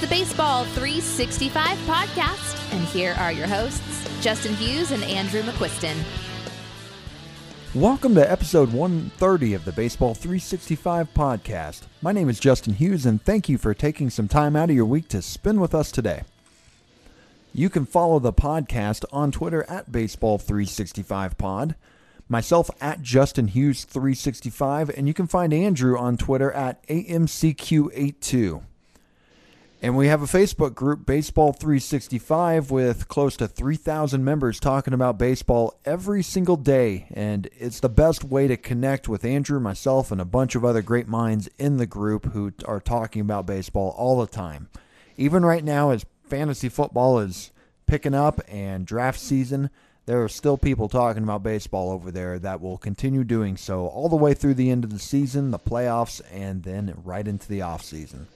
the Baseball 365 podcast, and here are your hosts, Justin Hughes and Andrew McQuiston. Welcome to episode 130 of the Baseball 365 podcast. My name is Justin Hughes, and thank you for taking some time out of your week to spend with us today. You can follow the podcast on Twitter at Baseball365pod, myself at Justin Hughes 365, and you can find Andrew on Twitter at AMCQ82. And we have a Facebook group, Baseball 365, with close to 3,000 members talking about baseball every single day. And it's the best way to connect with Andrew, myself, and a bunch of other great minds in the group who are talking about baseball all the time. Even right now, as fantasy football is picking up and draft season, there are still people talking about baseball over there that will continue doing so all the way through the end of the season, the playoffs, and then right into the off season.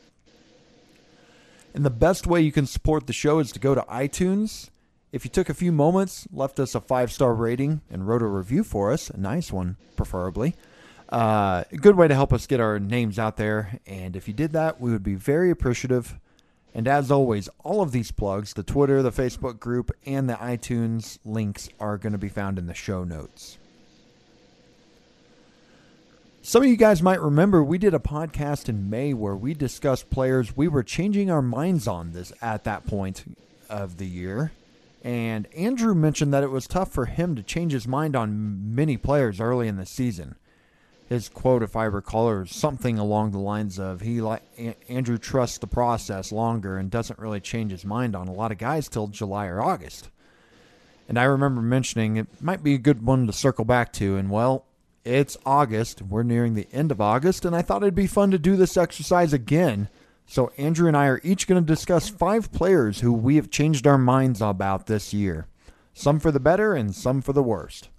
And the best way you can support the show is to go to iTunes. If you took a few moments, left us a five star rating, and wrote a review for us, a nice one, preferably, uh, a good way to help us get our names out there. And if you did that, we would be very appreciative. And as always, all of these plugs the Twitter, the Facebook group, and the iTunes links are going to be found in the show notes. Some of you guys might remember we did a podcast in May where we discussed players we were changing our minds on this at that point of the year. And Andrew mentioned that it was tough for him to change his mind on many players early in the season. His quote, if I recall, is something along the lines of he like Andrew trusts the process longer and doesn't really change his mind on a lot of guys till July or August. And I remember mentioning it might be a good one to circle back to, and well, it's August. We're nearing the end of August, and I thought it'd be fun to do this exercise again. So, Andrew and I are each going to discuss five players who we have changed our minds about this year. Some for the better and some for the worst.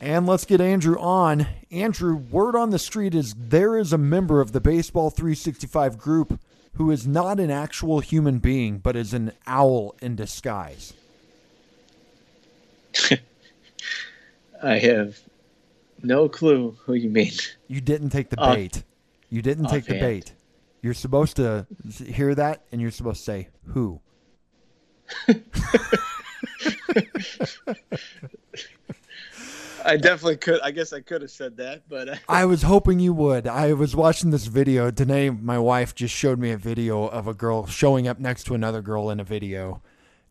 And let's get Andrew on. Andrew, word on the street is there is a member of the Baseball 365 group who is not an actual human being, but is an owl in disguise. I have no clue who you mean. You didn't take the bait. you didn't take the bait. You're supposed to hear that, and you're supposed to say who. I definitely could. I guess I could have said that, but uh... I was hoping you would. I was watching this video. today. my wife, just showed me a video of a girl showing up next to another girl in a video,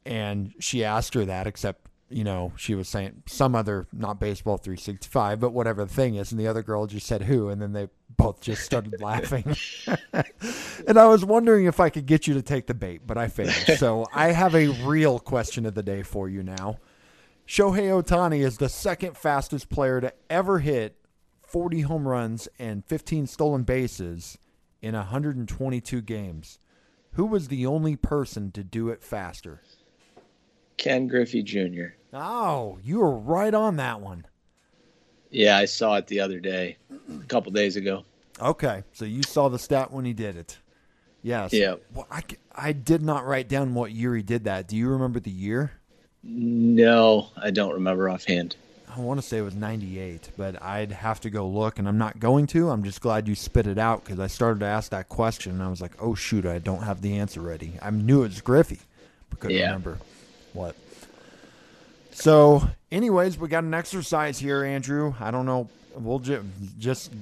and she asked her that. Except you know, she was saying some other, not baseball 365, but whatever the thing is. And the other girl just said who. And then they both just started laughing. and I was wondering if I could get you to take the bait, but I failed. So I have a real question of the day for you now. Shohei Ohtani is the second fastest player to ever hit 40 home runs and 15 stolen bases in 122 games. Who was the only person to do it faster? Ken Griffey Jr. Oh, you were right on that one. Yeah, I saw it the other day, a couple days ago. Okay, so you saw the stat when he did it. Yes. Yeah. Well, I, I did not write down what year he did that. Do you remember the year? No, I don't remember offhand. I want to say it was 98, but I'd have to go look, and I'm not going to. I'm just glad you spit it out because I started to ask that question, and I was like, oh, shoot, I don't have the answer ready. I knew it was Griffey, but couldn't yeah. remember what. So, anyways, we got an exercise here, Andrew. I don't know. We'll ju- just.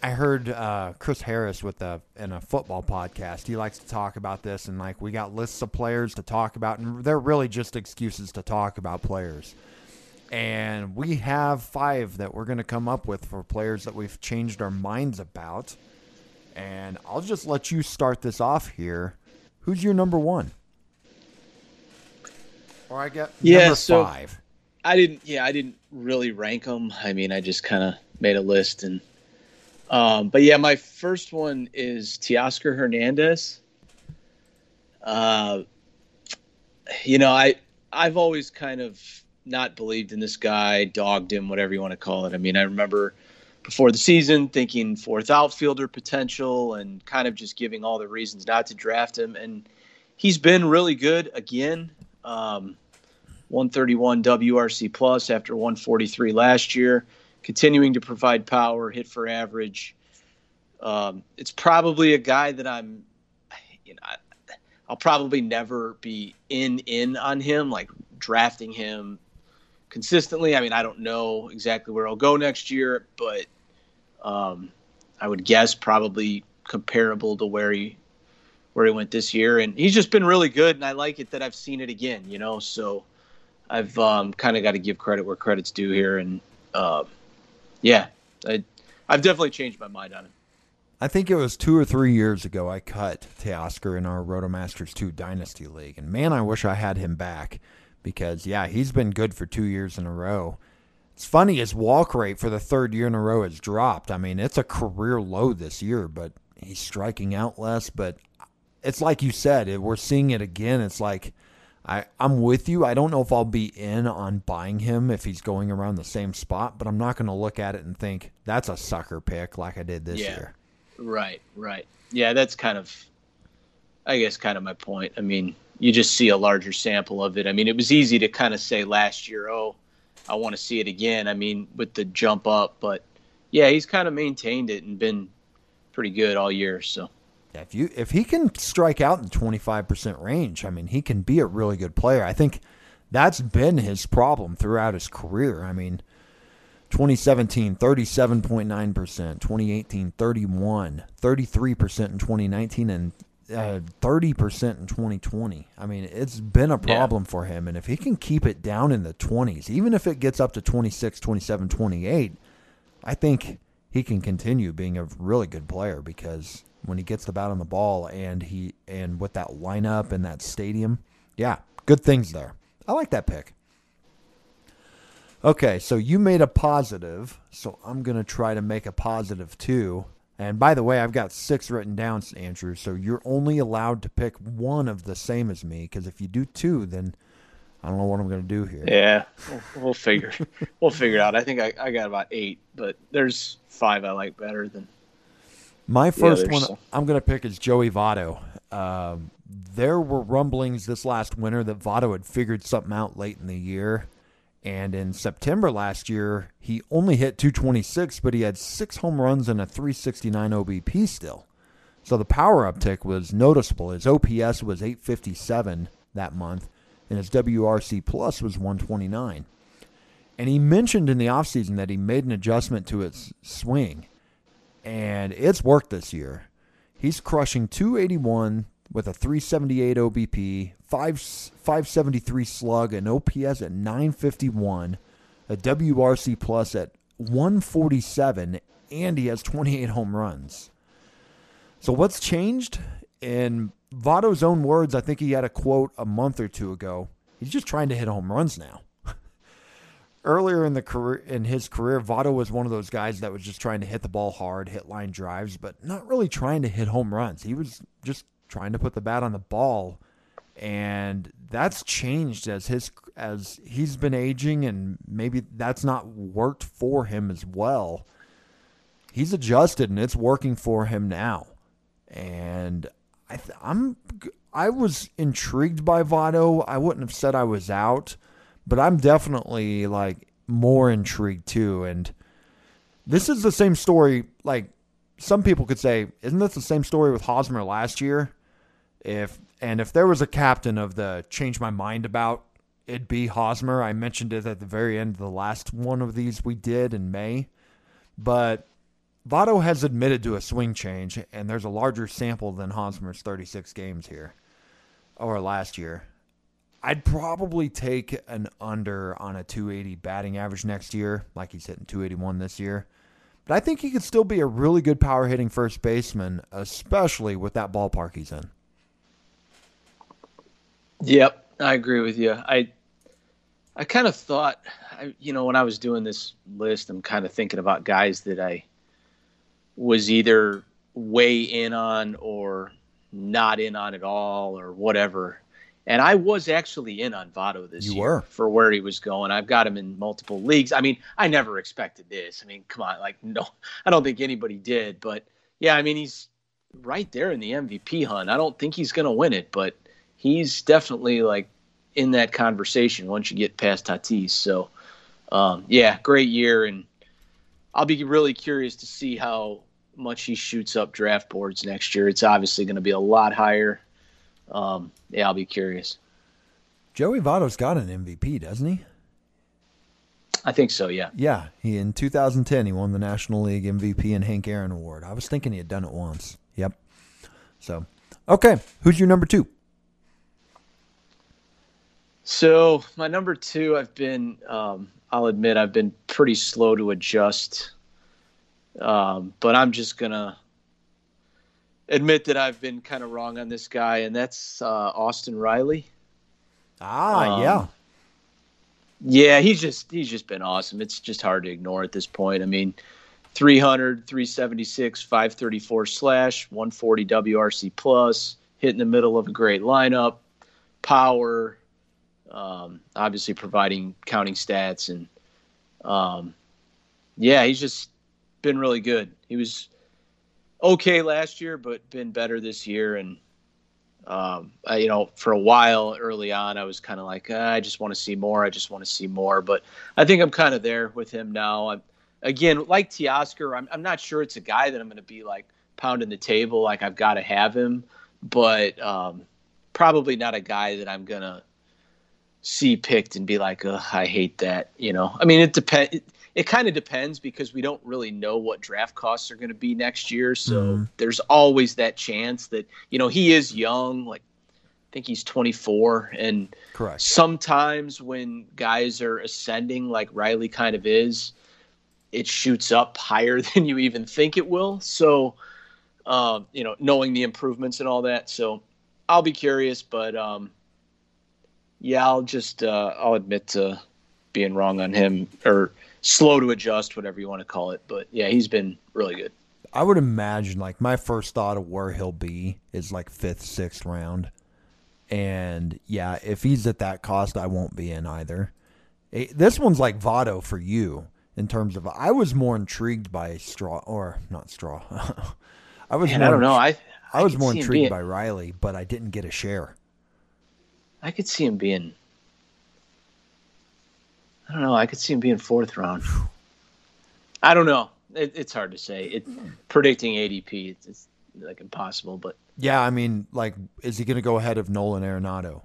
I heard uh, Chris Harris with a in a football podcast. He likes to talk about this, and like we got lists of players to talk about, and they're really just excuses to talk about players. And we have five that we're going to come up with for players that we've changed our minds about. And I'll just let you start this off here. Who's your number one? Or I get yeah, number so five. I didn't. Yeah, I didn't really rank them. I mean, I just kind of made a list and. Um, but yeah, my first one is Teoscar Hernandez. Uh, you know, I I've always kind of not believed in this guy, dogged him, whatever you want to call it. I mean, I remember before the season thinking fourth outfielder potential and kind of just giving all the reasons not to draft him. And he's been really good again. Um, 131 WRC plus after 143 last year, continuing to provide power, hit for average. Um, it's probably a guy that I'm, you know, I, I'll probably never be in in on him, like drafting him consistently. I mean, I don't know exactly where I'll go next year, but um, I would guess probably comparable to where he where he went this year. And he's just been really good, and I like it that I've seen it again. You know, so I've um, kind of got to give credit where credit's due here, and uh, yeah, I, I've definitely changed my mind on him. I think it was two or three years ago I cut Teoscar in our Rotomasters 2 Dynasty League. And man, I wish I had him back because, yeah, he's been good for two years in a row. It's funny, his walk rate for the third year in a row has dropped. I mean, it's a career low this year, but he's striking out less. But it's like you said, we're seeing it again. It's like I, I'm with you. I don't know if I'll be in on buying him if he's going around the same spot, but I'm not going to look at it and think that's a sucker pick like I did this yeah. year. Right, right. Yeah, that's kind of, I guess, kind of my point. I mean, you just see a larger sample of it. I mean, it was easy to kind of say last year, oh, I want to see it again. I mean, with the jump up, but yeah, he's kind of maintained it and been pretty good all year. So if you if he can strike out in twenty five percent range, I mean, he can be a really good player. I think that's been his problem throughout his career. I mean, 2017 37.9%, 2018 31, 33% in 2019 and uh, 30% in 2020. I mean, it's been a problem yeah. for him and if he can keep it down in the 20s, even if it gets up to 26, 27, 28, I think he can continue being a really good player because when he gets the bat on the ball and he and with that lineup and that stadium. Yeah, good things there. I like that pick. Okay, so you made a positive, so I'm going to try to make a positive too. And by the way, I've got six written down, Andrew, so you're only allowed to pick one of the same as me because if you do two, then I don't know what I'm going to do here. Yeah, we'll, we'll figure we'll figure it out. I think I, I got about eight, but there's five I like better than my first one so. I'm going to pick is Joey Votto. Um, there were rumblings this last winter that Votto had figured something out late in the year. And in September last year, he only hit 226, but he had six home runs and a 369 OBP still. So the power uptick was noticeable. His OPS was 857 that month, and his WRC plus was 129. And he mentioned in the offseason that he made an adjustment to his swing and it's worked this year. He's crushing 281 with a 378 OBP, 5 573 slug, an OPS at 951, a WRC plus at 147, and he has 28 home runs. So what's changed? In Votto's own words, I think he had a quote a month or two ago. He's just trying to hit home runs now earlier in the career in his career, Votto was one of those guys that was just trying to hit the ball hard, hit line drives, but not really trying to hit home runs. He was just trying to put the bat on the ball, and that's changed as his as he's been aging, and maybe that's not worked for him as well. He's adjusted, and it's working for him now, and I th- I'm I was intrigued by Votto. I wouldn't have said I was out but I'm definitely like more intrigued too. And this is the same story. Like some people could say, isn't this the same story with Hosmer last year? If and if there was a captain of the change my mind about, it'd be Hosmer. I mentioned it at the very end of the last one of these we did in May. But Votto has admitted to a swing change, and there's a larger sample than Hosmer's 36 games here, or last year. I'd probably take an under on a 280 batting average next year, like he's hitting 281 this year. But I think he could still be a really good power hitting first baseman, especially with that ballpark he's in. Yep, I agree with you. I I kind of thought, I, you know, when I was doing this list, I'm kind of thinking about guys that I was either way in on or not in on at all or whatever. And I was actually in on Votto this you year were. for where he was going. I've got him in multiple leagues. I mean, I never expected this. I mean, come on, like no, I don't think anybody did. But yeah, I mean, he's right there in the MVP hunt. I don't think he's going to win it, but he's definitely like in that conversation once you get past Tatis. So um, yeah, great year, and I'll be really curious to see how much he shoots up draft boards next year. It's obviously going to be a lot higher. Um, yeah, I'll be curious. Joey Votto's got an MVP, doesn't he? I think so. Yeah. Yeah, he in 2010 he won the National League MVP and Hank Aaron Award. I was thinking he had done it once. Yep. So, okay, who's your number two? So my number two, I've been, um, I'll admit, I've been pretty slow to adjust, um, but I'm just gonna admit that I've been kind of wrong on this guy, and that's uh, Austin Riley. Ah, um, yeah, yeah. He's just he's just been awesome. It's just hard to ignore at this point. I mean, 300, 376, 534 slash, 140 WRC plus, hit in the middle of a great lineup, power um, obviously providing counting stats and um, yeah, he's just been really good. He was okay last year, but been better this year. And um, I, you know, for a while early on, I was kind of like, ah, I just want to see more. I just want to see more. But I think I'm kind of there with him now. I'm again like Teoscar. I'm I'm not sure it's a guy that I'm going to be like pounding the table like I've got to have him, but um, probably not a guy that I'm gonna see picked and be like, I hate that. You know, I mean, it depends. It, kind of depends because we don't really know what draft costs are going to be next year. So mm. there's always that chance that you know he is young. Like I think he's 24, and correct. Sometimes when guys are ascending, like Riley kind of is, it shoots up higher than you even think it will. So, um, you know, knowing the improvements and all that. So I'll be curious, but um, yeah, I'll just uh, I'll admit to being wrong on him or slow to adjust, whatever you want to call it. But yeah, he's been really good. I would imagine like my first thought of where he'll be is like fifth, sixth round. And yeah, if he's at that cost, I won't be in either. This one's like Votto for you in terms of I was more intrigued by Straw or not Straw. I was Man, I don't know. I I, I was more intrigued by Riley, but I didn't get a share. I could see him being. I don't know. I could see him being fourth round. I don't know. It, it's hard to say. It predicting ADP it's, it's, like impossible. But yeah, I mean, like, is he going to go ahead of Nolan Arenado,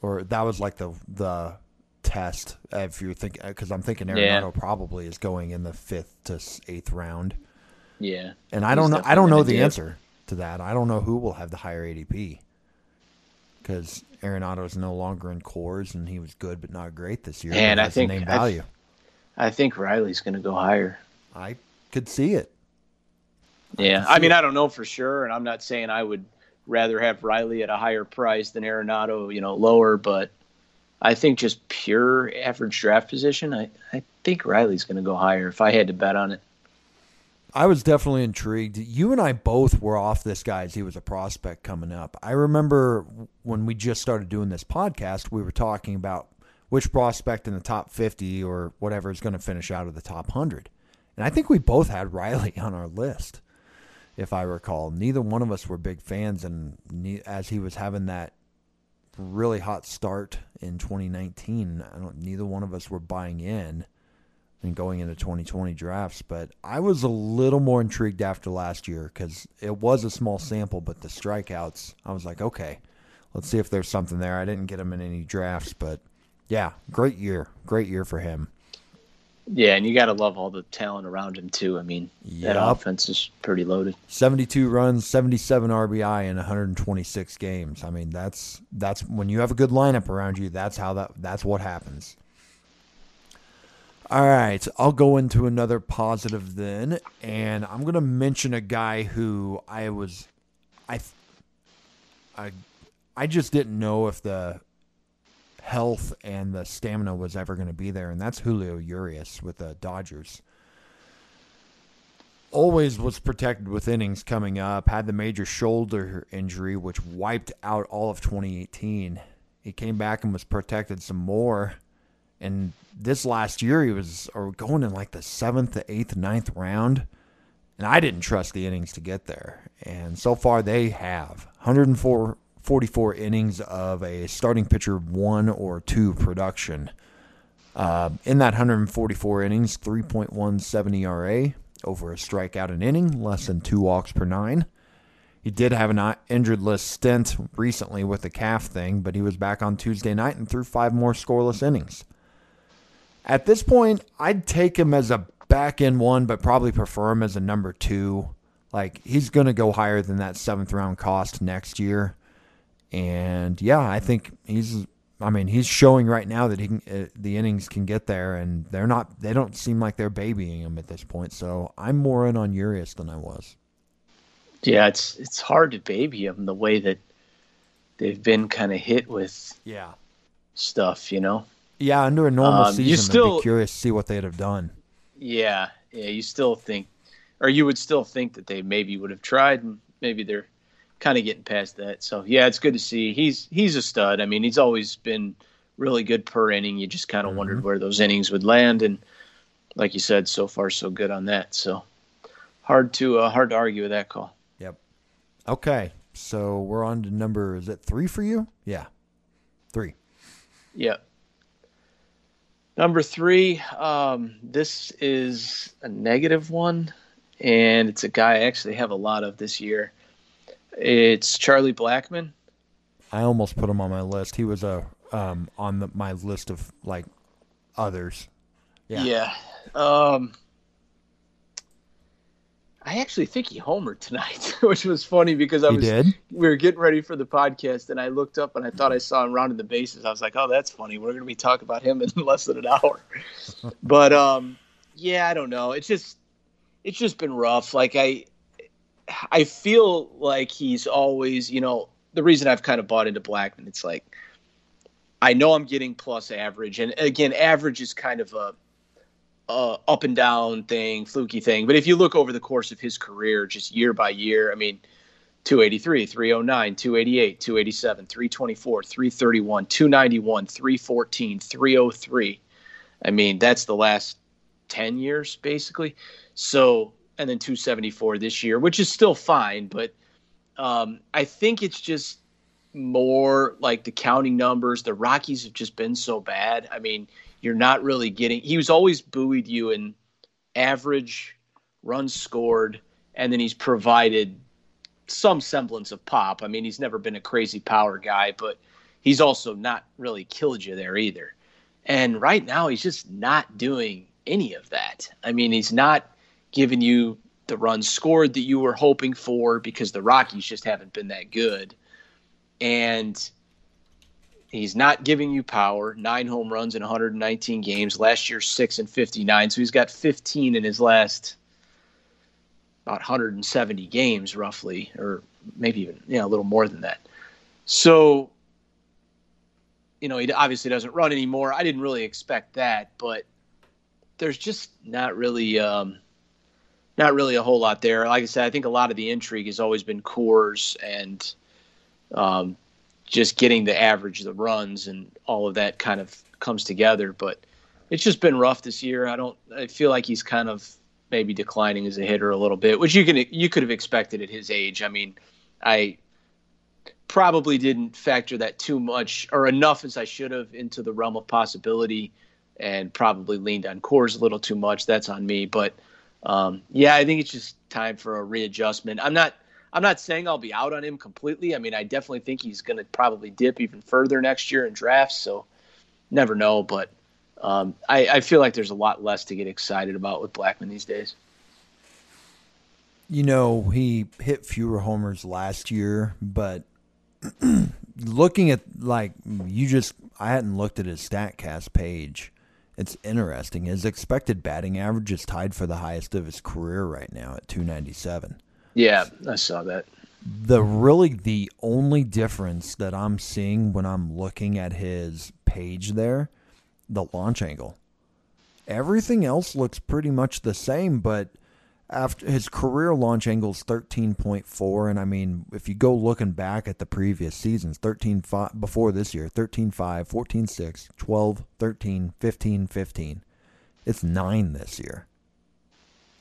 or that was like the the test if you're thinking because I'm thinking Arenado yeah. probably is going in the fifth to eighth round. Yeah, and I don't know. I don't know the answer to that. I don't know who will have the higher ADP because Arenado is no longer in Coors, and he was good but not great this year. And I think name value. I, I think Riley's going to go higher. I could see it. Yeah, I, I mean, it. I don't know for sure, and I'm not saying I would rather have Riley at a higher price than Arenado, you know, lower, but I think just pure average draft position, I, I think Riley's going to go higher if I had to bet on it. I was definitely intrigued. You and I both were off this guy as he was a prospect coming up. I remember when we just started doing this podcast, we were talking about which prospect in the top 50 or whatever is going to finish out of the top 100. And I think we both had Riley on our list, if I recall. Neither one of us were big fans, and as he was having that really hot start in 2019, I don't, neither one of us were buying in and going into 2020 drafts. But I was a little more intrigued after last year because it was a small sample, but the strikeouts, I was like, okay, let's see if there's something there. I didn't get him in any drafts, but yeah, great year. Great year for him. Yeah, and you got to love all the talent around him too. I mean, yep. that offense is pretty loaded. 72 runs, 77 RBI in 126 games. I mean, that's that's when you have a good lineup around you, that's how that that's what happens. All right, I'll go into another positive then, and I'm to mention a guy who I was, I, I, I just didn't know if the health and the stamina was ever going to be there, and that's Julio Urias with the Dodgers. Always was protected with innings coming up. Had the major shoulder injury, which wiped out all of 2018. He came back and was protected some more and this last year, he was going in like the seventh, to eighth, ninth round. And I didn't trust the innings to get there. And so far, they have 104, 44 innings of a starting pitcher one or two production. Uh, in that 144 innings, 3.17 ERA, over a strikeout an inning, less than two walks per nine. He did have an injured list stint recently with the calf thing, but he was back on Tuesday night and threw five more scoreless innings. At this point, I'd take him as a back end one, but probably prefer him as a number two. Like he's going to go higher than that seventh round cost next year, and yeah, I think he's. I mean, he's showing right now that he can, uh, the innings can get there, and they're not. They don't seem like they're babying him at this point. So I'm more in on Urias than I was. Yeah, it's it's hard to baby him the way that they've been kind of hit with yeah stuff, you know. Yeah, under a normal um, season, you still, I'd be curious to see what they'd have done. Yeah, yeah, you still think, or you would still think that they maybe would have tried, and maybe they're kind of getting past that. So yeah, it's good to see. He's he's a stud. I mean, he's always been really good per inning. You just kind of mm-hmm. wondered where those innings would land, and like you said, so far so good on that. So hard to uh, hard to argue with that call. Yep. Okay, so we're on to number. Is it three for you? Yeah, three. Yep. Number three. Um, this is a negative one, and it's a guy I actually have a lot of this year. It's Charlie Blackmon. I almost put him on my list. He was a um, on the, my list of like others. Yeah. Yeah. Um, I actually think he homered tonight, which was funny because I he was did? we were getting ready for the podcast and I looked up and I thought I saw him rounding the bases. I was like, "Oh, that's funny. We're going to be talking about him in less than an hour." but um, yeah, I don't know. It's just it's just been rough. Like I I feel like he's always, you know, the reason I've kind of bought into Blackmon, it's like I know I'm getting plus average, and again, average is kind of a uh, up and down thing, fluky thing. But if you look over the course of his career, just year by year, I mean, 283, 309, 288, 287, 324, 331, 291, 314, 303. I mean, that's the last 10 years, basically. So, and then 274 this year, which is still fine. But um, I think it's just more like the counting numbers. The Rockies have just been so bad. I mean, you're not really getting. He was always buoyed you in average runs scored, and then he's provided some semblance of pop. I mean, he's never been a crazy power guy, but he's also not really killed you there either. And right now, he's just not doing any of that. I mean, he's not giving you the runs scored that you were hoping for because the Rockies just haven't been that good. And He's not giving you power. Nine home runs in 119 games. Last year, six and 59. So he's got 15 in his last about 170 games, roughly, or maybe even yeah, a little more than that. So, you know, he obviously doesn't run anymore. I didn't really expect that, but there's just not really, um, not really a whole lot there. Like I said, I think a lot of the intrigue has always been Coors and um, just getting the average the runs and all of that kind of comes together. But it's just been rough this year. I don't. I feel like he's kind of maybe declining as a hitter a little bit, which you can you could have expected at his age. I mean, I probably didn't factor that too much or enough as I should have into the realm of possibility, and probably leaned on Coors a little too much. That's on me, but. Um, yeah, I think it's just time for a readjustment. I'm not I'm not saying I'll be out on him completely. I mean, I definitely think he's going to probably dip even further next year in drafts. So never know, but um, I, I feel like there's a lot less to get excited about with Blackmon these days. You know, he hit fewer homers last year, but looking at like you just I hadn't looked at his Statcast page. It's interesting. His expected batting average is tied for the highest of his career right now at 297. Yeah, I saw that. The really the only difference that I'm seeing when I'm looking at his page there, the launch angle. Everything else looks pretty much the same, but after his career launch angle is 13.4 and I mean if you go looking back at the previous seasons 13 5 before this year 13 5 14 6 12 13 15 15 it's 9 this year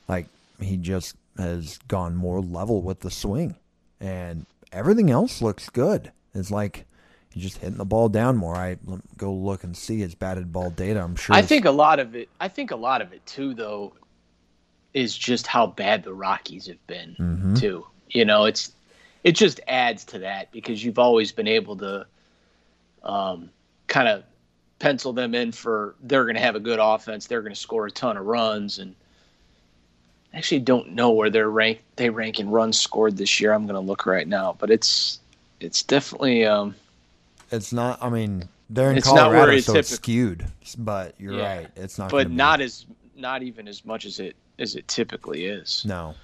like he just has gone more level with the swing, and everything else looks good. It's like he's just hitting the ball down more. I go look and see his batted ball data. I'm sure. I think a lot of it. I think a lot of it too, though. is just how bad the Rockies have been Mhm. too. You know, it's it just adds to that because you've always been able to um, kind of pencil them in for they're going to have a good offense, they're going to score a ton of runs, and actually don't know where they're rank they rank in runs scored this year. I'm going to look right now, but it's it's definitely um, It's not. I mean, they're in It's not Colorado, it's so it's skewed. But you're Yeah. right. It's not. but gonna be- not as not even as much as it as it typically is. No.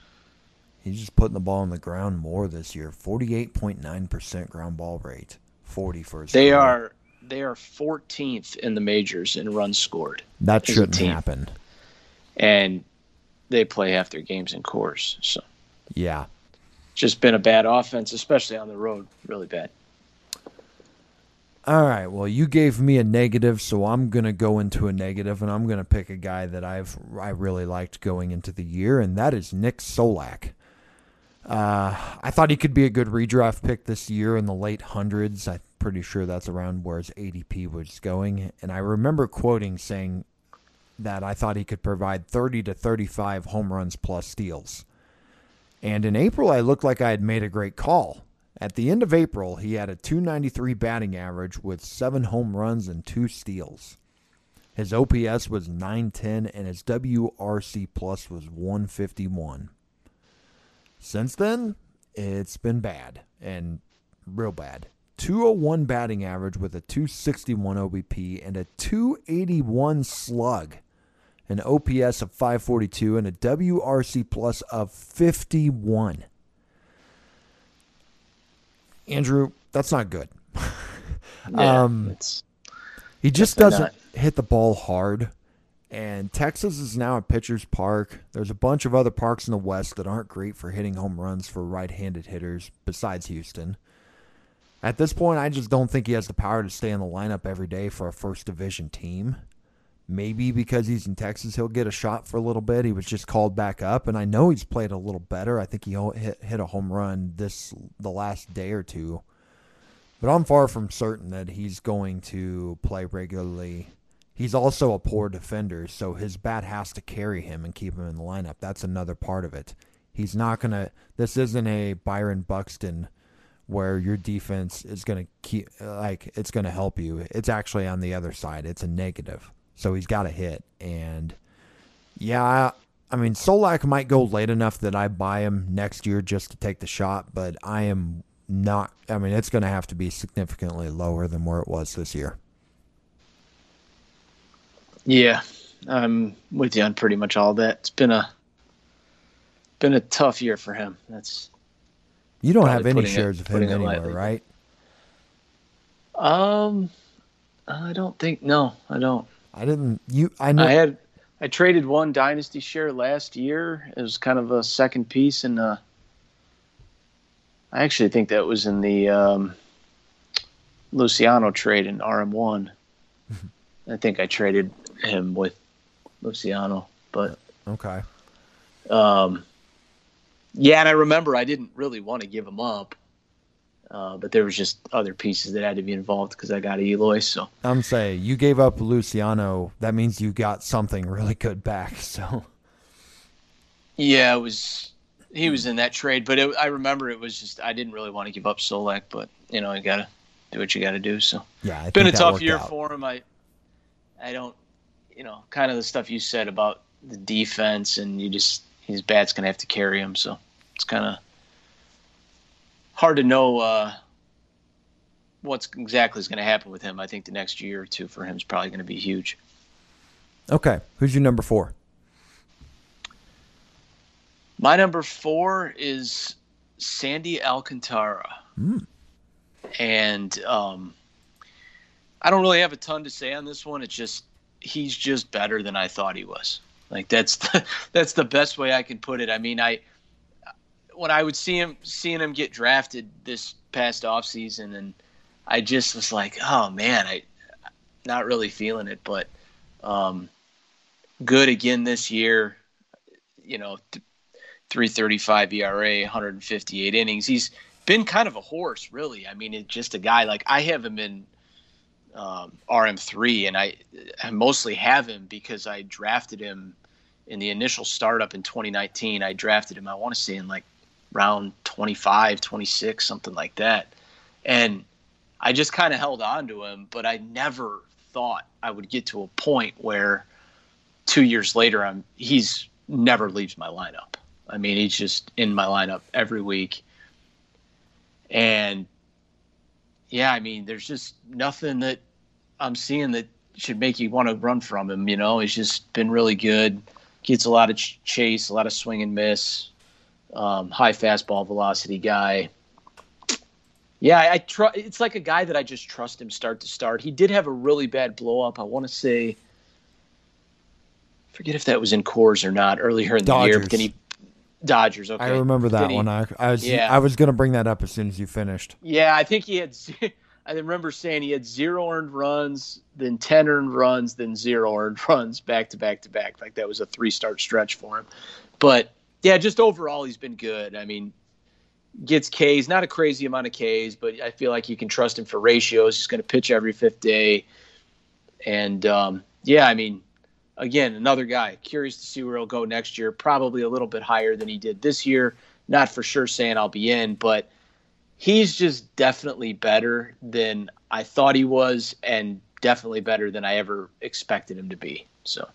He's just putting the ball on the ground more this year. Forty-eight point nine percent ground ball rate. Forty for his. They career. are they are 14th in the majors in runs scored, That shouldn't happen. and they play half their games in Coors. So Yeah. just been a bad offense, especially on the road, really bad. All right. Well, you gave me a negative, so I'm gonna go into a negative, and I'm gonna pick a guy that I've I really liked going into the year, and that is Nick Solak. Uh, I thought he could be a good redraft pick this year in the late hundreds. I'm pretty sure that's around where his ADP was going, and I remember quoting saying that I thought he could provide 30 to 35 home runs plus steals. And in April, I looked like I had made a great call. At the end of April, he had a 293 batting average with seven home runs and two steals. His OPS was 910 and his WRC plus was 151. Since then, it's been bad and real bad. 201 batting average with a 261 OBP and a 281 slug, an OPS of 542 and a WRC plus of 51. Andrew, that's not good. Yeah, Um, He just doesn't hit the ball hard. And Texas is now at Pitcher's Park. There's a bunch of other parks in the West that aren't great for hitting home runs for right handed hitters besides Houston. At this point, I just don't think he has the power to stay in the lineup every day for a first division team. Maybe because he's in Texas, he'll get a shot for a little bit. He was just called back up, and I know he's played a little better. I think he hit, hit a home run this the last day or two. But I'm far from certain that he's going to play regularly. He's also a poor defender, so his bat has to carry him and keep him in the lineup. That's another part of it. He's not to this isn't a Byron Buxton where your defense is going to keep like it's going to help you. It's actually on the other side. It's a negative. So he's got a hit and yeah, I, I mean Solak might go late enough that I buy him next year just to take the shot, but I am not I mean it's going to have to be significantly lower than where it was this year. yeah, I'm with you on pretty much all that. It's been a been a tough year for him. That's You don't have any putting it- shares of him anywhere, right? um, I don't think no, I don't. I didn't you I know I had I traded one dynasty share last year. It was kind of a second piece, and uh, I actually think that was in the um, Luciano trade in RM one. I think I traded him with Luciano, but okay. um, yeah, and I remember I didn't really want to give him up, uh, but there was just other pieces that had to be involved because I got Eloy. So I'm saying you gave up Luciano. That means you got something really good back. So Yeah, it was. He was in that trade, but it, I remember it was just I didn't really want to give up Solak, but you know you gotta do what you gotta do. So yeah, it's been a tough year out. for him. I I don't, you know, kind of the stuff you said about the defense, and you just his bat's gonna have to carry him. So it's kind of hard to know uh, what's exactly is going to happen with him. I think the next year or two for him is probably going to be huge. Okay, who's your number four? My number four is Sandy Alcantara. Mm. And um, I don't really have a ton to say on this one. It's just he's just better than I thought he was. Like that's the, that's the best way I can put it. I mean, I when I would see him seeing him get drafted this past offseason and I just was like, "Oh man, I not really feeling it, but um, good again this year. You know, 335 ERA, 158 innings. He's been kind of a horse, really. I mean, it's just a guy like I have him in um, RM3, and I, I mostly have him because I drafted him in the initial startup in 2019, I drafted him. I want to say in like round 25, 26, something like that, and I just kind of held on to him. But I never thought I would get to a point where two years later, I'm he's never leaves my lineup. I mean, he's just in my lineup every week. And yeah, I mean, there's just nothing that I'm seeing that should make you want to run from him. You know, he's just been really good. Gets a lot of ch- chase, a lot of swing and miss. Um, high fastball velocity guy. Yeah, I, I trust. It's like a guy that I just trust him start to start. He did have a really bad blow up. I want to say, forget if that was in Coors or not earlier in Dodgers. the year. But then he Dodgers. Okay, I remember that he- one. I, I was Yeah. I was gonna bring that up as soon as you finished. Yeah, I think he had. I remember saying he had zero earned runs, then ten earned runs, then zero earned runs back to back to back. Like that was a three start stretch for him. But yeah, just overall he's been good. I mean, gets Ks, not a crazy amount of Ks, but I feel like you can trust him for ratios. He's going to pitch every fifth day, and um, yeah, I mean, again, another guy. Curious to see where he'll go next year. Probably a little bit higher than he did this year. Not for sure saying I'll be in, but he's just definitely better than I thought he was, and definitely better than I ever expected him to be. So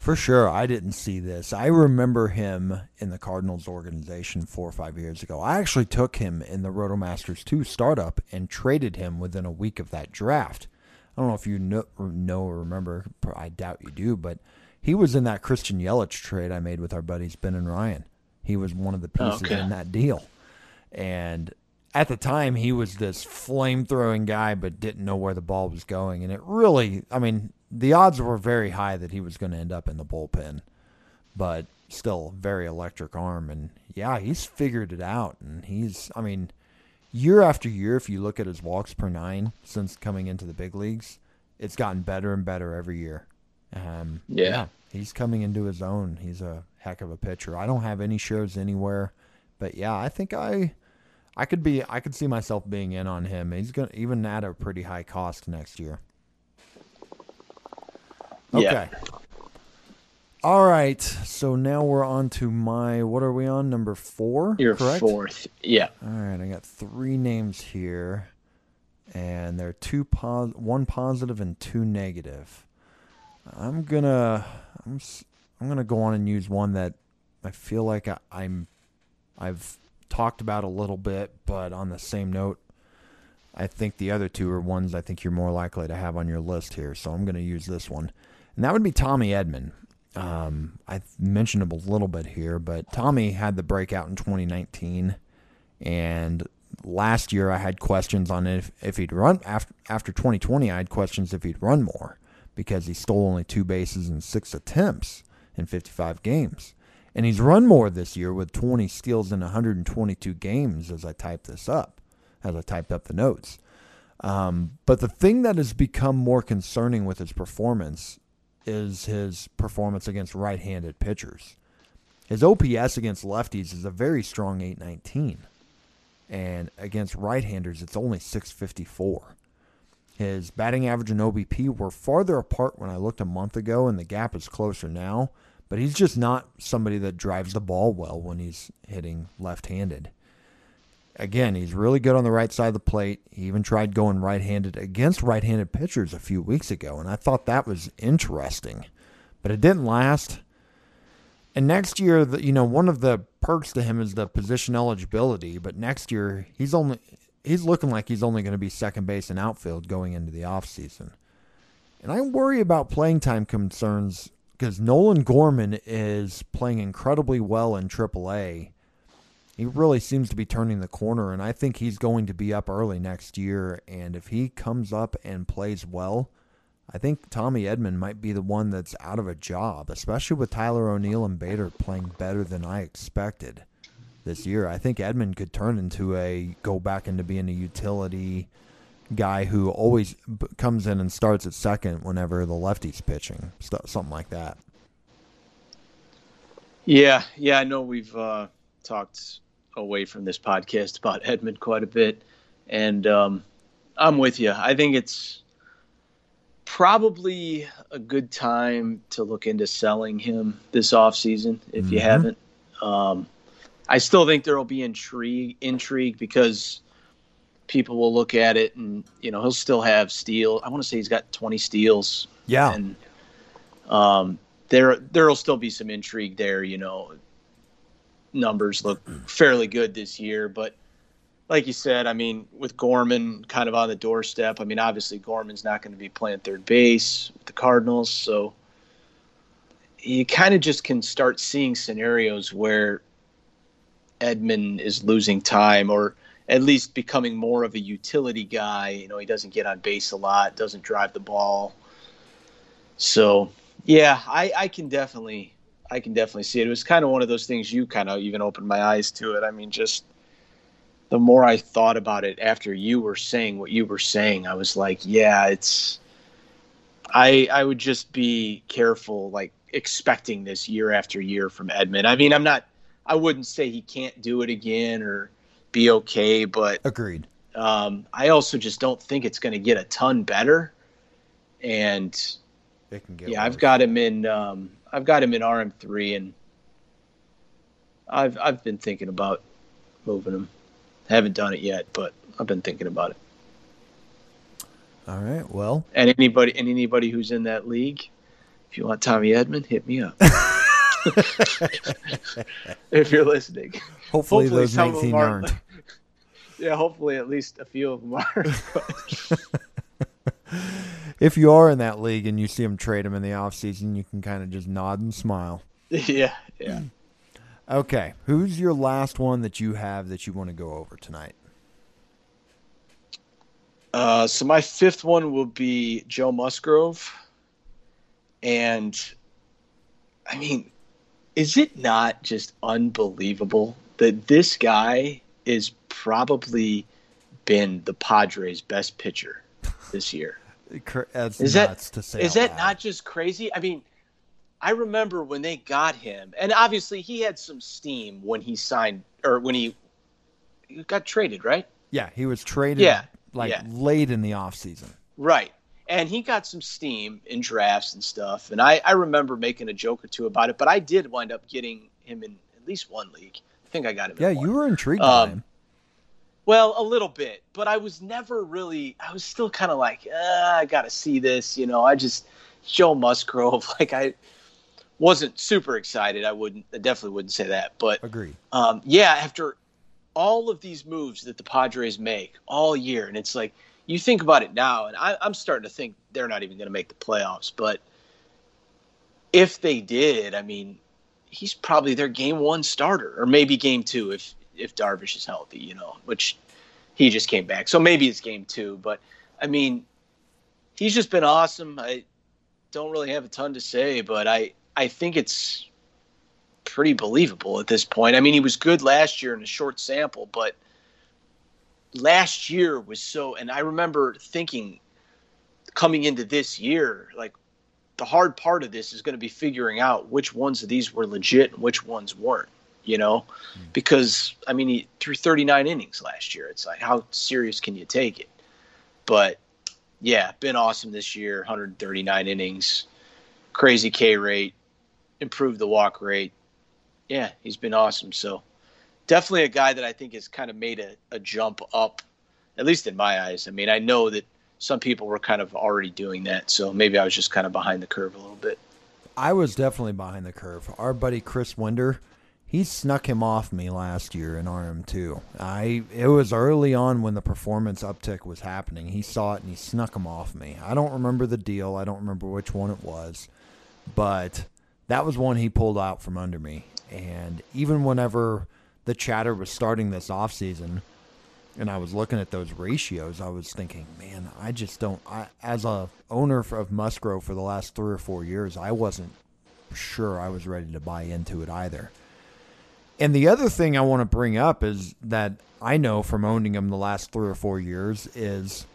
For sure, I didn't see this. I remember him in the Cardinals organization four or five years ago. I actually took him in the Rotomasters 2 startup and traded him within a week of that draft. I don't know if you know, know or remember. I doubt you do, but he was in that Christian Yelich trade I made with our buddies Ben and Ryan. He was one of the pieces Okay. in that deal. And at the time, he was this flame throwing guy, but didn't know where the ball was going. And it really, I mean, the odds were very high that he was going to end up in the bullpen, but still, very electric arm. And yeah, he's figured it out. And he's, I mean, year after year, if you look at his walks per nine since coming into the big leagues, it's gotten better and better every year. Um, Yeah. he's coming into his own. He's a heck of a pitcher. I don't have any shows anywhere, but yeah, I think I, I could be, I could see myself being in on him. He's gonna even at a pretty high cost next year. Okay. Yeah. All right. So now we're on to my. What are we on? Number four. you're correct? fourth. Yeah. All right, I got three names here, and they're two pos- one positive and two negative. I'm gonna I'm I'm gonna go on and use one that I feel like I, I'm I've talked about a little bit, but on the same note, I think the other two are ones I think you're more likely to have on your list here. So I'm gonna use this one, and that would be Tommy Edman. Um, I mentioned him a little bit here, but Tommy had the breakout in 2019, and last year I had questions on if if he'd run after after 2020. I had questions if he'd run more because he stole only two bases in six attempts in 55 games, and he's run more this year with 20 steals in 122 games. As I type this up, as I typed up the notes. Um, but the thing that has become more concerning with his performance is his performance against right-handed pitchers. His OPS against lefties is a very strong 819, and against right-handers it's only 654. His batting average and OBP were farther apart when I looked a month ago, and the gap is closer now. But he's just not somebody that drives the ball well when he's hitting left-handed again, he's really good on the right side of the plate. He even tried going right handed against right handed pitchers a few weeks ago, and I thought that was interesting. But it didn't last. And next year, the, you know, one of the perks to him is the position eligibility. But next year, he's only he's looking like he's only going to be second base and outfield going into the offseason. And I worry about playing time concerns because Nolan Gorman is playing incredibly well in AAA he really seems to be turning the corner, and I think he's going to be up early next year. And if he comes up and plays well, I think Tommy Edman might be the one that's out of a job, especially with Tyler O'Neill and Bader playing better than I expected this year. I think Edman could turn into a go back into being a utility guy who always comes in and starts at second whenever the lefty's pitching, something like that. Yeah, yeah, I know we've uh, talked away from this podcast about Edman quite a bit, and um, I'm with you. I think it's probably a good time to look into selling him this offseason if mm-hmm. you haven't. Um, I still think there will be intrigue intrigue because people will look at it and you know he'll still have steal. I want to say he's got 20 steals. Yeah. And um, there there'll still be some intrigue there. You know, numbers look fairly good this year, but like you said, I mean, with Gorman kind of on the doorstep, I mean, obviously Gorman's not going to be playing third base with the Cardinals, so you kind of just can start seeing scenarios where Edman is losing time or at least becoming more of a utility guy. You know, he doesn't get on base a lot, doesn't drive the ball. So, yeah, I, I can definitely I can definitely see it. It was kind of one of those things you kind of even opened my eyes to it. I mean, just the more I thought about it after you were saying what you were saying, I was like, yeah, it's. I I would just be careful, like expecting this year after year from Edman. I mean, I'm not. I wouldn't say he can't do it again or be okay, but agreed. Um, I also just don't think it's going to get a ton better. And it can get yeah, worse. I've got him in. Um, I've got him in RM three, and I've I've been thinking about moving him. Haven't done it yet, but I've been thinking about it. All right. Well, and anybody and anybody who's in that league, if you want Tommy Edman, hit me up. if you're listening. Hopefully, hopefully those 19 aren't. Yeah, hopefully at least a few of them are. if you are in that league and you see them trade him in the offseason, you can kind of just nod and smile. Yeah, yeah. Okay, who's your last one that you have that you want to go over tonight? Uh, so my fifth one will be Joe Musgrove, and I mean, is it not just unbelievable that this guy is probably been the Padres' best pitcher this year? That's is that, is that not just crazy? I mean, I remember when they got him, and obviously he had some steam when he signed or when he, he got traded, right? Yeah, he was traded. Yeah, like yeah. late in the offseason. Right, and he got some steam in drafts and stuff. And I, I remember making a joke or two about it, but I did wind up getting him in at least one league. I think I got him. Yeah, you were intrigued um, by him. Well, a little bit, but I was never really. I was still kind of like, uh, I got to see this. You know, I just Joe Musgrove. Like I wasn't super excited. I wouldn't. I definitely wouldn't say that. But agree. Um, yeah, after all of these moves that the Padres make all year, and it's like you think about it now, and I, I'm starting to think they're not even going to make the playoffs. But if they did, I mean, he's probably their game one starter, or maybe game two if if Darvish is healthy. You know, which he just came back, so maybe it's game two. But I mean, he's just been awesome. I don't really have a ton to say, but I I think it's pretty believable at this point. I mean, he was good last year in a short sample, but last year was so. And I remember thinking coming into this year, like the hard part of this is going to be figuring out which ones of these were legit and which ones weren't. You know, mm. because I mean, he threw 39 innings last year. It's like how serious can you take it? But yeah, been awesome this year. 139 innings, crazy K rate improved the walk rate. Yeah, he's been awesome. So definitely a guy that I think has kind of made a, a jump up, at least in my eyes. I mean, I know that some people were kind of already doing that, so maybe I was just kind of behind the curve a little bit. I was definitely behind the curve. Our buddy Chris Winder, he snuck him off me last year in RM2. I it was early on when the performance uptick was happening. He saw it and he snuck him off me. I don't remember the deal. I don't remember which one it was, but that was one he pulled out from under me. And even whenever the chatter was starting this off season, and I was looking at those ratios, I was thinking, man, I just don't. I, as a owner of Musgrove for the last three or four years, I wasn't sure I was ready to buy into it either. And the other thing I want to bring up is that I know from owning him the last three or four years is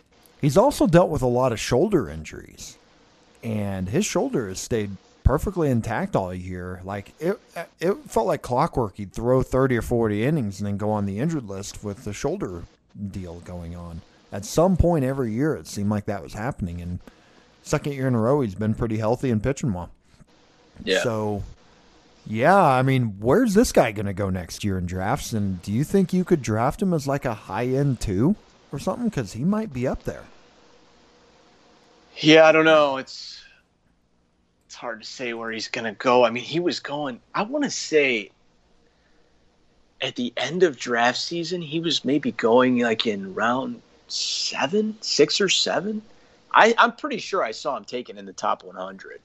he's also dealt with a lot of shoulder injuries, and his shoulder has stayed perfectly intact all year. Like it, it felt like clockwork. He'd throw thirty or forty innings and then go on the injured list with the shoulder deal going on. At some point every year, it seemed like that was happening, and second year in a row he's been pretty healthy and pitching well. Yeah. So, yeah, I mean, where's this guy going to go next year in drafts? And do you think you could draft him as like a high end two or something? Because he might be up there. Yeah, I don't know. It's it's hard to say where he's gonna go. I mean, he was going. I want to say at the end of draft season, he was maybe going like in round seven, six or seven. I, I'm pretty sure I saw him taken in the top 100.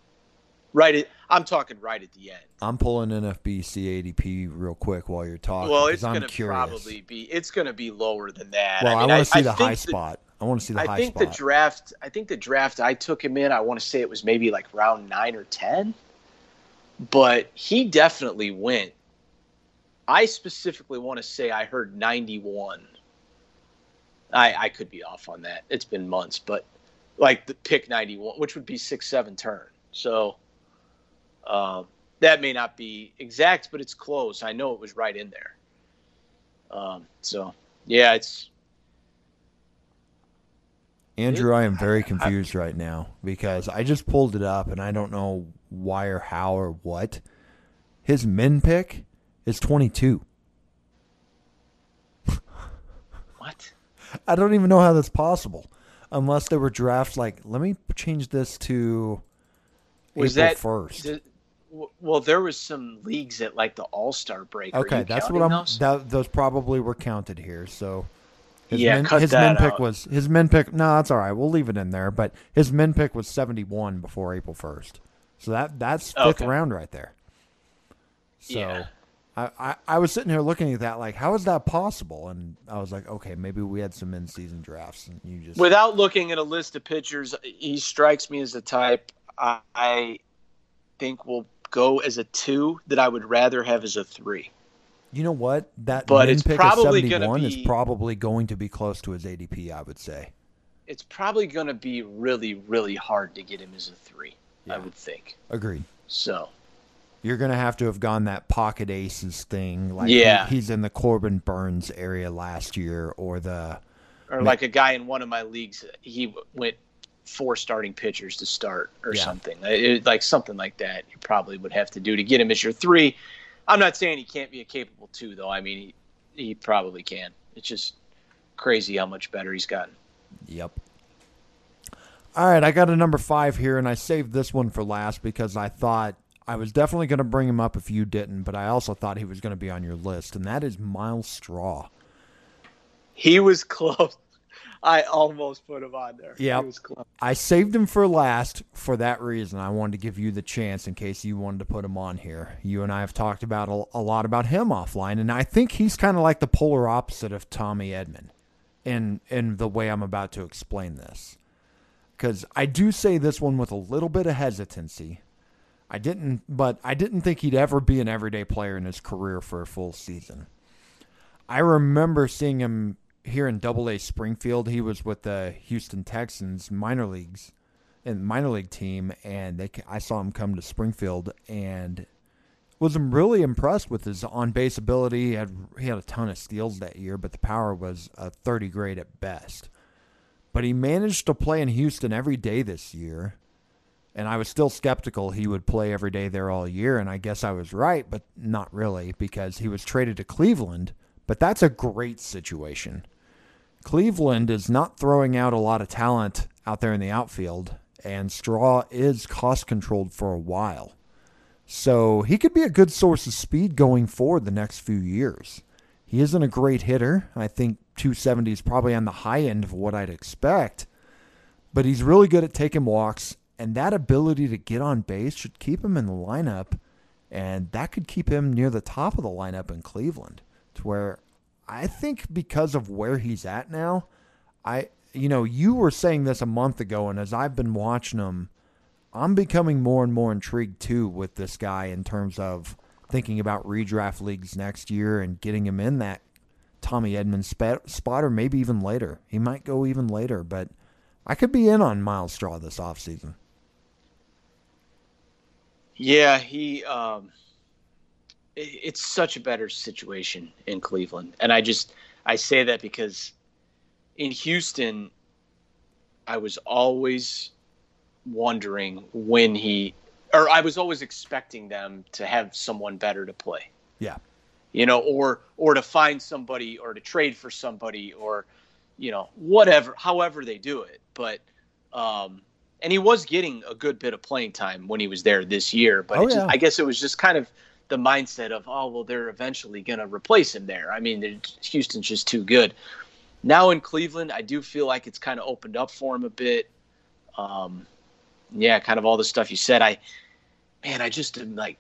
Right, at, I'm talking right at the end. I'm pulling NFBC ADP real quick while you're talking. Well, it's going to probably be it's going to be lower than that. Well, I, mean, want to see I the think high spot. I want to see the I high think spot. the draft. I think the draft I took him in. I want to say it was maybe like round nine or ten, but he definitely went. I specifically want to say I heard ninety one. I I could be off on that. It's been months, but like the pick ninety one, which would be six seven turn. So um, that may not be exact, but it's close. I know it was right in there. Um, so yeah, it's Andrew, I am very confused right now because I just pulled it up and I don't know why or how or what. His min pick is 22. what. I don't even know how that's possible unless there were drafts like, let me change this to Was April that 1st. Th- w- well, there was some leagues at like the All Star break. Okay, that's what I'm. Those? That, those probably were counted here. So his Yeah, min, cut his that min pick out. was his min pick. No, that's all right. We'll leave it in there. But his min pick was 71 before April 1st. So that that's fifth Okay. round right there. So Yeah. I, I I was sitting here looking at that like, how is that possible? And I was like, okay, maybe we had some in season drafts, and you just Without looking at a list of pitchers, he strikes me as a type I, I think will go as a two that I would rather have as a three. You know what? That But it's pick probably gonna 71 is probably going to be close to his ADP, I would say. It's probably going to be really, really hard to get him as a three. Yeah. I would think Agreed. so. You're going to have to have gone that pocket aces thing. Like Yeah. he- he's in the Corbin Burnes area last year or the. Or like a guy in one of my leagues, he went four starting pitchers to start or Yeah. something. It- like something like that. You probably would have to do to get him as your three. I'm not saying he can't be a capable two, though. I mean, he, he probably can. It's just crazy how much better he's gotten. Yep. All right, I got a number five here, and I saved this one for last because I thought I was definitely going to bring him up if you didn't, but I also thought he was going to be on your list, and that is Myles Straw. He was close. I almost put him on there. Yep. He was close. I saved him for last for that reason. I wanted to give you the chance in case you wanted to put him on here. You and I have talked about a, a lot about him offline, and I think he's kind of like the polar opposite of Tommy Edman in in the way I'm about to explain this. Because I do say this one with a little bit of hesitancy. I didn't, but I didn't think he'd ever be an everyday player in his career for a full season. I remember seeing him here in Double A Springfield. He was with the Houston Texans minor leagues, and minor league team, and they I saw him come to Springfield and was really impressed with his on base ability. He had he had a ton of steals that year, but the power was a 30 grade at best. But he managed to play in Houston every day this year. And I was still skeptical he would play every day there all year, and I guess I was right, but not really because he was traded to Cleveland. But that's a great situation. Cleveland is not throwing out a lot of talent out there in the outfield, and Straw is cost controlled for a while. So he could be a good source of speed going forward the next few years. He isn't a great hitter. I think 270 is probably on the high end of what I'd expect, but he's really good at taking walks, and that ability to get on base should keep him in the lineup, and that could keep him near the top of the lineup in Cleveland, to where I think because of where he's at now, I you know you were saying this a month ago, and as I've been watching him, I'm becoming more and more intrigued too with this guy in terms of thinking about redraft leagues next year and getting him in that Tommy Edman's spot, or maybe even later. He might go even later, but I could be in on Myles Straw this offseason. Yeah, he. Um, it's such a better situation in Cleveland, and I just I say that because in Houston, I was always wondering when he, or I was always expecting them to have someone better to play. Yeah. You know, or or to find somebody, or to trade for somebody, or you know, whatever, however they do it. But, um, and he was getting a good bit of playing time when he was there this year. But Oh, it just, yeah. I guess it was just kind of the mindset of, oh, well, they're eventually going to replace him there. I mean, Houston's just too good. Now in Cleveland, I do feel like it's kind of opened up for him a bit. Um, yeah, kind of all the stuff you said. I, man, I just am like,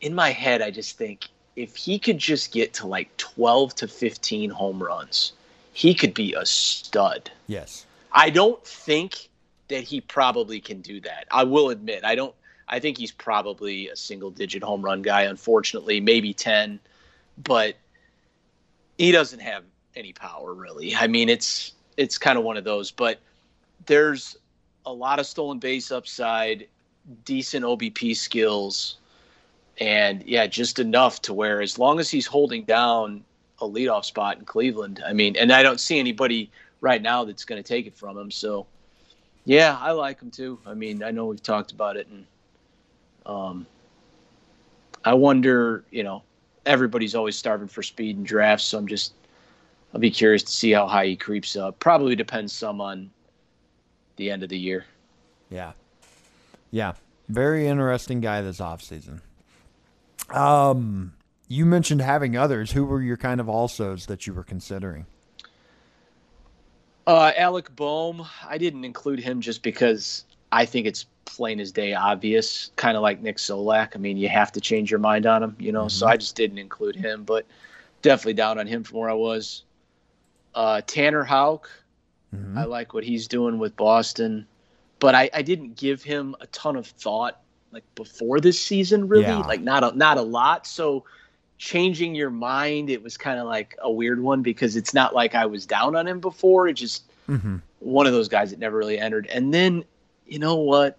in my head, I just think if he could just get to like 12 to 15 home runs, he could be a stud. Yes. I don't think that he probably can do that. I will admit, I don't. I think he's probably a single digit home run guy, unfortunately, maybe 10, but he doesn't have any power really. I mean, it's it's kind of one of those, but there's a lot of stolen base upside, decent OBP skills, and yeah, just enough to where as long as he's holding down a leadoff spot in Cleveland, I mean, and I don't see anybody right now that's going to take it from him. So, yeah, I like him too. I mean, I know we've talked about it, and um, I wonder, you know, everybody's always starving for speed in drafts, so I'm just, I'll be curious to see how high he creeps up. Probably depends some on the end of the year. Yeah. Yeah. Very interesting guy this offseason. Um, you mentioned having others. Who were your kind of alsos that you were considering? Uh, Alec Bohm, I didn't include him just because I think it's plain as day obvious, kind of like Nick Solak. I mean, you have to change your mind on him, you know. So I just didn't include him, but definitely down on him from where I was. Uh, Tanner Houck, Mhm. I like what he's doing with Boston, but I, I didn't give him a ton of thought like before this season, really, Yeah. like not a, not a lot. So changing your mind, it was kind of like a weird one because it's not like I was down on him before. It just Mm-hmm. one of those guys that never really entered. And then, you know what?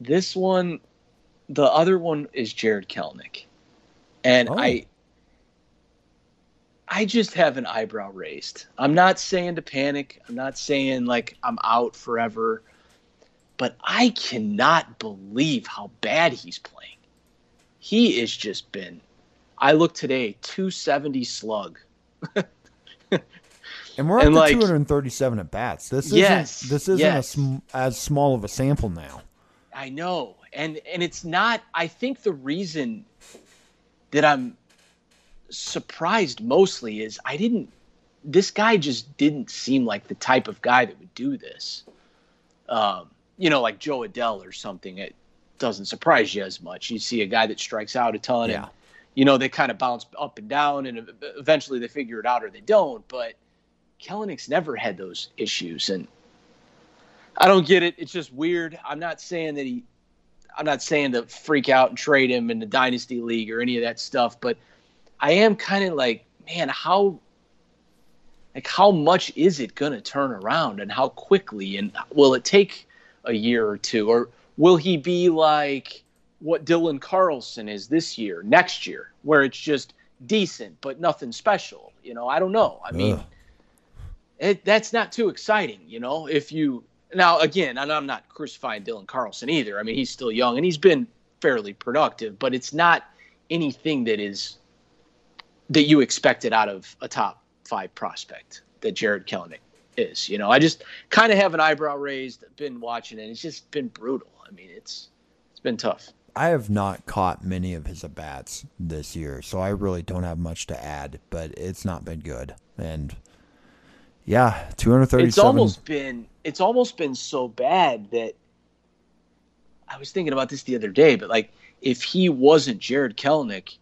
This one, the other one is Jarred Kelenic, and Oh. I, I just have an eyebrow raised. I'm not saying to panic. I'm not saying like I'm out forever, but I cannot believe how bad he's playing. He has just been. I looked today, 270 slug. And we're up And, to like- 237 at bats. This isn't Yes, this isn't yes. a sm- as small of a sample now. I know. And and it's not I think the reason that I'm surprised mostly is I didn't this guy just didn't seem like the type of guy that would do this. Um, you know, like Jo Adell or something. It doesn't surprise you as much. You see a guy that strikes out a ton Yeah. and you know, they kind of bounce up and down and eventually they figure it out or they don't, but Kelenic's never had those issues and I don't get it. It's just weird. I'm not saying that he I'm not saying to freak out and trade him in the dynasty league or any of that stuff, but I am kind of like, man, how like how much is it to turn around and how quickly and will it take a year or two or will he be like what Dylan Carlson is this year, next year, where it's just decent but nothing special, you know? I don't know. I mean, Ugh. It, that's not too exciting, you know. If you now again, and I'm not crucifying Dylan Carlson either. I mean, he's still young and he's been fairly productive, but it's not anything that is that you expected out of a top five prospect that Jarred Kelenic is. You know, I just kind of have an eyebrow raised. Been watching it. It's just been brutal. I mean, it's it's been tough. I have not caught many of his at bats this year, so I really don't have much to add. But it's not been good, and yeah, 237. It's almost been it's almost been so bad that I was thinking about this the other day, but like if he wasn't Jarred Kelenic,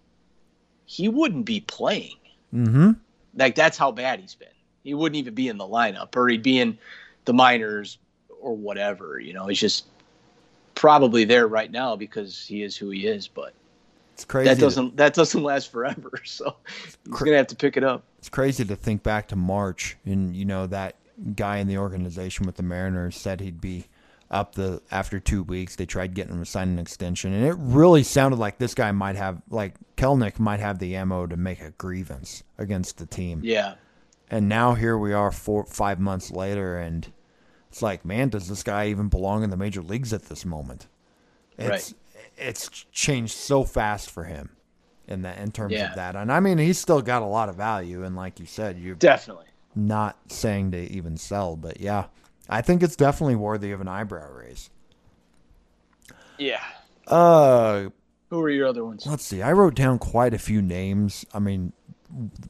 he wouldn't be playing. Mm-hmm. Like that's how bad he's been. He wouldn't even be in the lineup, or he'd be in the minors or whatever. You know, he's just probably there right now because he is who he is. But It's crazy. that doesn't that doesn't last forever. So he's Cra- gonna have to pick it up. it's crazy to think back to March and you know that guy in the organization with the Mariners said he'd be up the after two weeks. They tried getting him to sign an extension, and it really sounded like this guy might have like Kelenic might have the ammo to make a grievance against the team. Yeah. And now here we are, four five months later, and It's like, man, does this guy even belong in the major leagues at this moment? It's Right. It's changed so fast for him in that in terms Yeah. of that. And I mean, he's still got a lot of value. And like you said, you're Definitely. not saying to even sell, but yeah, I think it's definitely worthy of an eyebrow raise. Yeah. Uh, Who are your other ones? let's see. I wrote down quite a few names. I mean,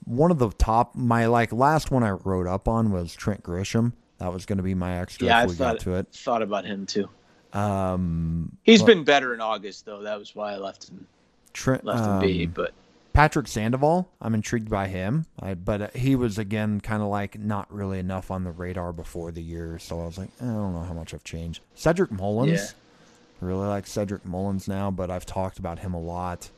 one of the top, my like last one I wrote up on was Trent Grisham. That was going to be my extra Yeah, I if we thought got to it. thought about him too. Um, He's Well- been better in August though. That was why I left him Trent, left him be. um, But Patrick Sandoval. I'm intrigued by him, I, but uh, he was again kind of like not really enough on the radar before the year. So I was like, I don't know how much I've changed. Cedric Mullins. Yeah. Really like Cedric Mullins now, but I've talked about him a lot.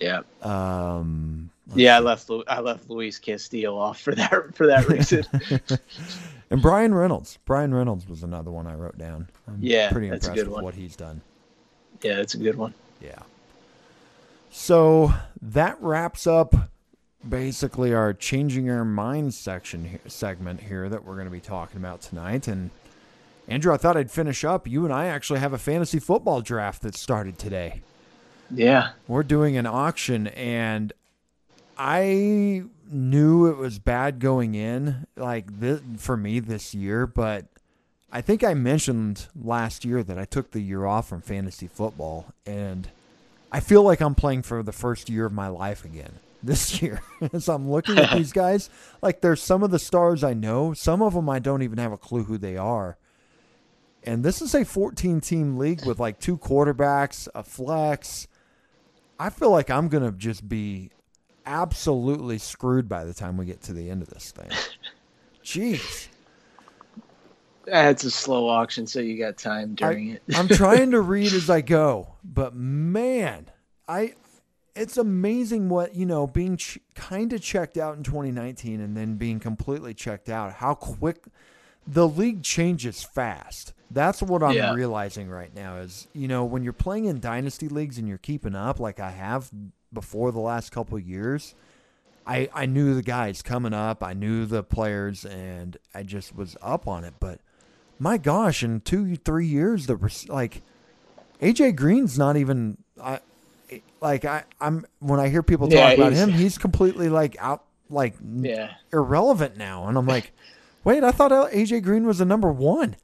Yeah, Um, yeah. I left I left Luis Castillo off for that for that reason. And Bryan Reynolds. Bryan Reynolds was another one I wrote down. I'm Yeah, pretty that's a impressed good with one. what he's done. yeah, that's a good one. Yeah. So that wraps up basically our changing our minds section here, segment here that we're going to be talking about tonight. And Andrew, I thought I'd finish up. You and I actually have a fantasy football draft that started today. Yeah, We're doing an auction, and I knew it was bad going in, like this, for me this year. But I think I mentioned last year that I took the year off from fantasy football, and I feel like I'm playing for the first year of my life again this year. As I'm looking at these guys, like there's some of the stars I know, some of them I don't even have a clue who they are. And this is a 14 team league with like two quarterbacks, a flex. I feel like I'm going to just be absolutely screwed by the time we get to the end of this thing. Jeez. It's a slow auction, so you got time during I, it. I'm trying to read as I go, but man, I it's amazing what, you know, being ch- kind of checked out in 2019 and then being completely checked out, how quick the league changes fast. That's what I'm Yeah. realizing right now is, you know, when you're playing in dynasty leagues and you're keeping up like I have before the last couple of years, I I knew the guys coming up, I knew the players and I just was up on it, but my gosh, in two, three years, the like AJ Green's not even. I like I I'm when I hear people talk Yeah, about he's- him, he's completely like out like Yeah. irrelevant now, and I'm like, wait, I thought AJ Green was the number one.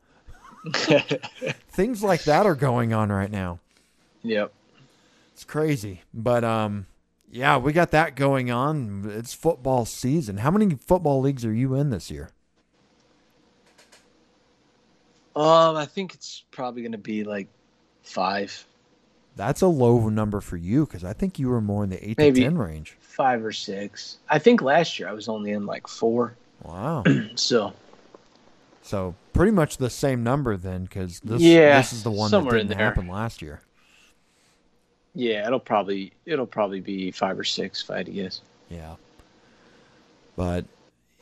Things like that are going on right now. Yep. It's crazy, but um, yeah, we got that going on. It's football season. How many football leagues are you in this year? Um, I think it's probably gonna be like five, That's a low number for you because I think you were more in the eight Maybe. to ten range. five or six. I think last year I was only in like four. Wow. So So pretty much the same number then, because this Yeah, this is the one that didn't happen last year. yeah, it'll probably it'll probably be five or six if I had to guess. Yeah. But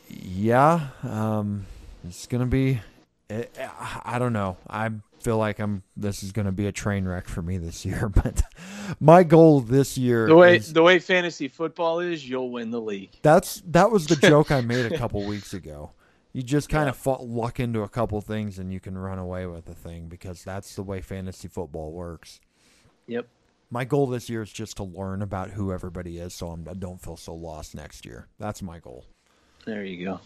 yeah, um, it's gonna be. It, I don't know. I feel like I'm. This is gonna be a train wreck for me this year. But my goal this year The way is the way fantasy football is, you'll win the league. That's that was the joke I made a couple weeks ago. You just kind of fall, luck into a couple things and you can run away with the thing because that's the way fantasy football works. Yep. My goal this year is just to learn about who everybody is, so I'm, I don't feel so lost next year. That's my goal. There you go.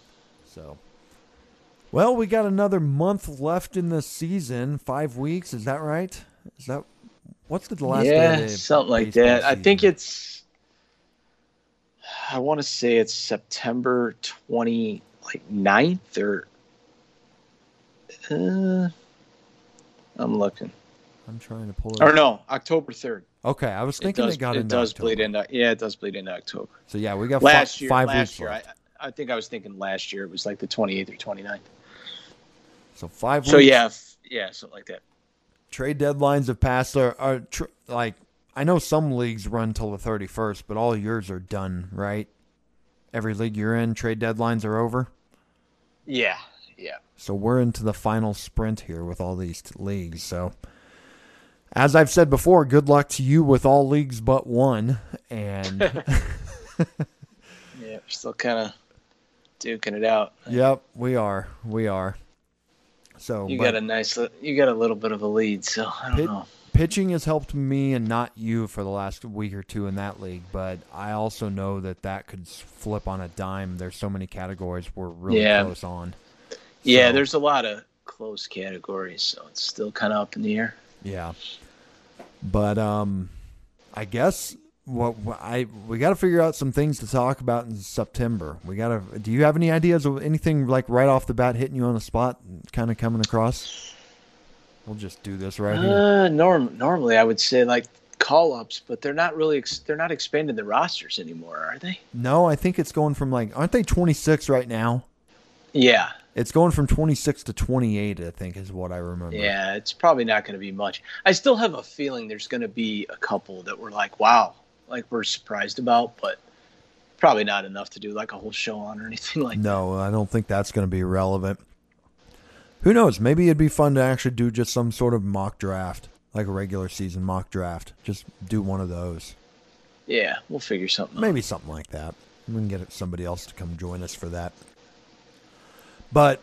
So, well, we got another month left in the season. Five weeks, is that right? Is that what's the last? day yeah, of something like baseball that. I think it's. I want to say it's September twenty like 9th or. Uh, I'm looking. I'm trying to pull it. Or up. no, October third. Okay, I was It thinking does. it got it into does October. bleed into. Yeah, it does bleed into October. So yeah, we got last fi- year, five last weeks year, left. I, I think I was thinking last year it was like the 28th or 29th. So five So weeks. yeah, yeah, something like that. trade deadlines have passed. Are, are tr- like I know some leagues run till the thirty first, but all yours are done, right? Every league you're in, trade deadlines are over. Yeah, yeah. So we're into the final sprint here with all these t- leagues. So, as I've said before, good luck to you with all leagues but one. And Yeah, we're still kind of duking it out. yep, we are, we are. So You got a nice, you got a little bit of a lead, so I don't Pit- know. pitching has helped me and not you for the last week or two in that league. But I also know that that could flip on a dime. There's so many categories we're really Yeah. close on. Yeah, there's a lot of close categories, so it's still kind of up in the air. yeah. But um, I guess what I we got to figure out some things to talk about in September. We got to. Do you have any ideas of anything like right off the bat hitting you on the spot, kind of coming across? We'll just do this right here. Uh, norm normally I would say like call ups, but they're not really ex- they're not expanding the rosters anymore, are they? No, I think it's going from like aren't they 26 right now? Yeah, It's going from 26 to 28, I think, is what I remember. yeah, it's probably not going to be much. I still have a feeling there's going to be a couple that we're like, wow, like we're surprised about, but probably not enough to do like a whole show on or anything like. No, I don't think that's going to be relevant. Who knows? Maybe it'd be fun to actually do just some sort of mock draft, like a regular season mock draft. Just do one of those. Yeah, we'll figure something. out. Maybe something like that. We can get somebody else to come join us for that. But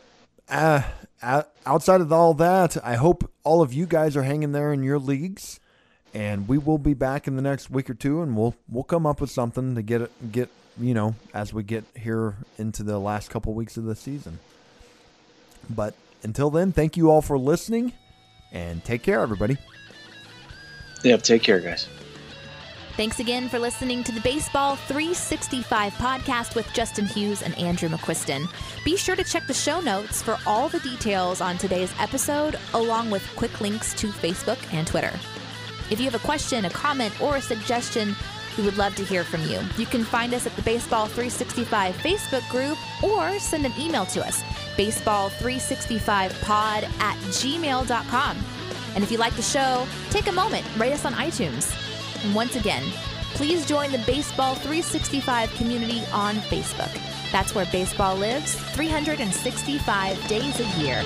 uh, uh, outside of all that, I hope all of you guys are hanging there in your leagues, and we will be back in the next week or two, and we'll we'll come up with something to get it get you know as we get here into the last couple weeks of the season. But until then, thank you all for listening, and take care, everybody. Yep. Take care, guys. Thanks again for listening to the Baseball 365 podcast with Justin Hughes and Andrew McQuiston. Be sure to check the show notes for all the details on today's episode, along with quick links to Facebook and Twitter. If you have a question, a comment, or a suggestion, we would love to hear from you. You can find us at the Baseball 365 Facebook group or send an email to us, baseball365pod at gmail.com. And if you like the show, take a moment, rate us on iTunes. And once again, please join the Baseball 365 community on Facebook. That's where baseball lives 365 days a year.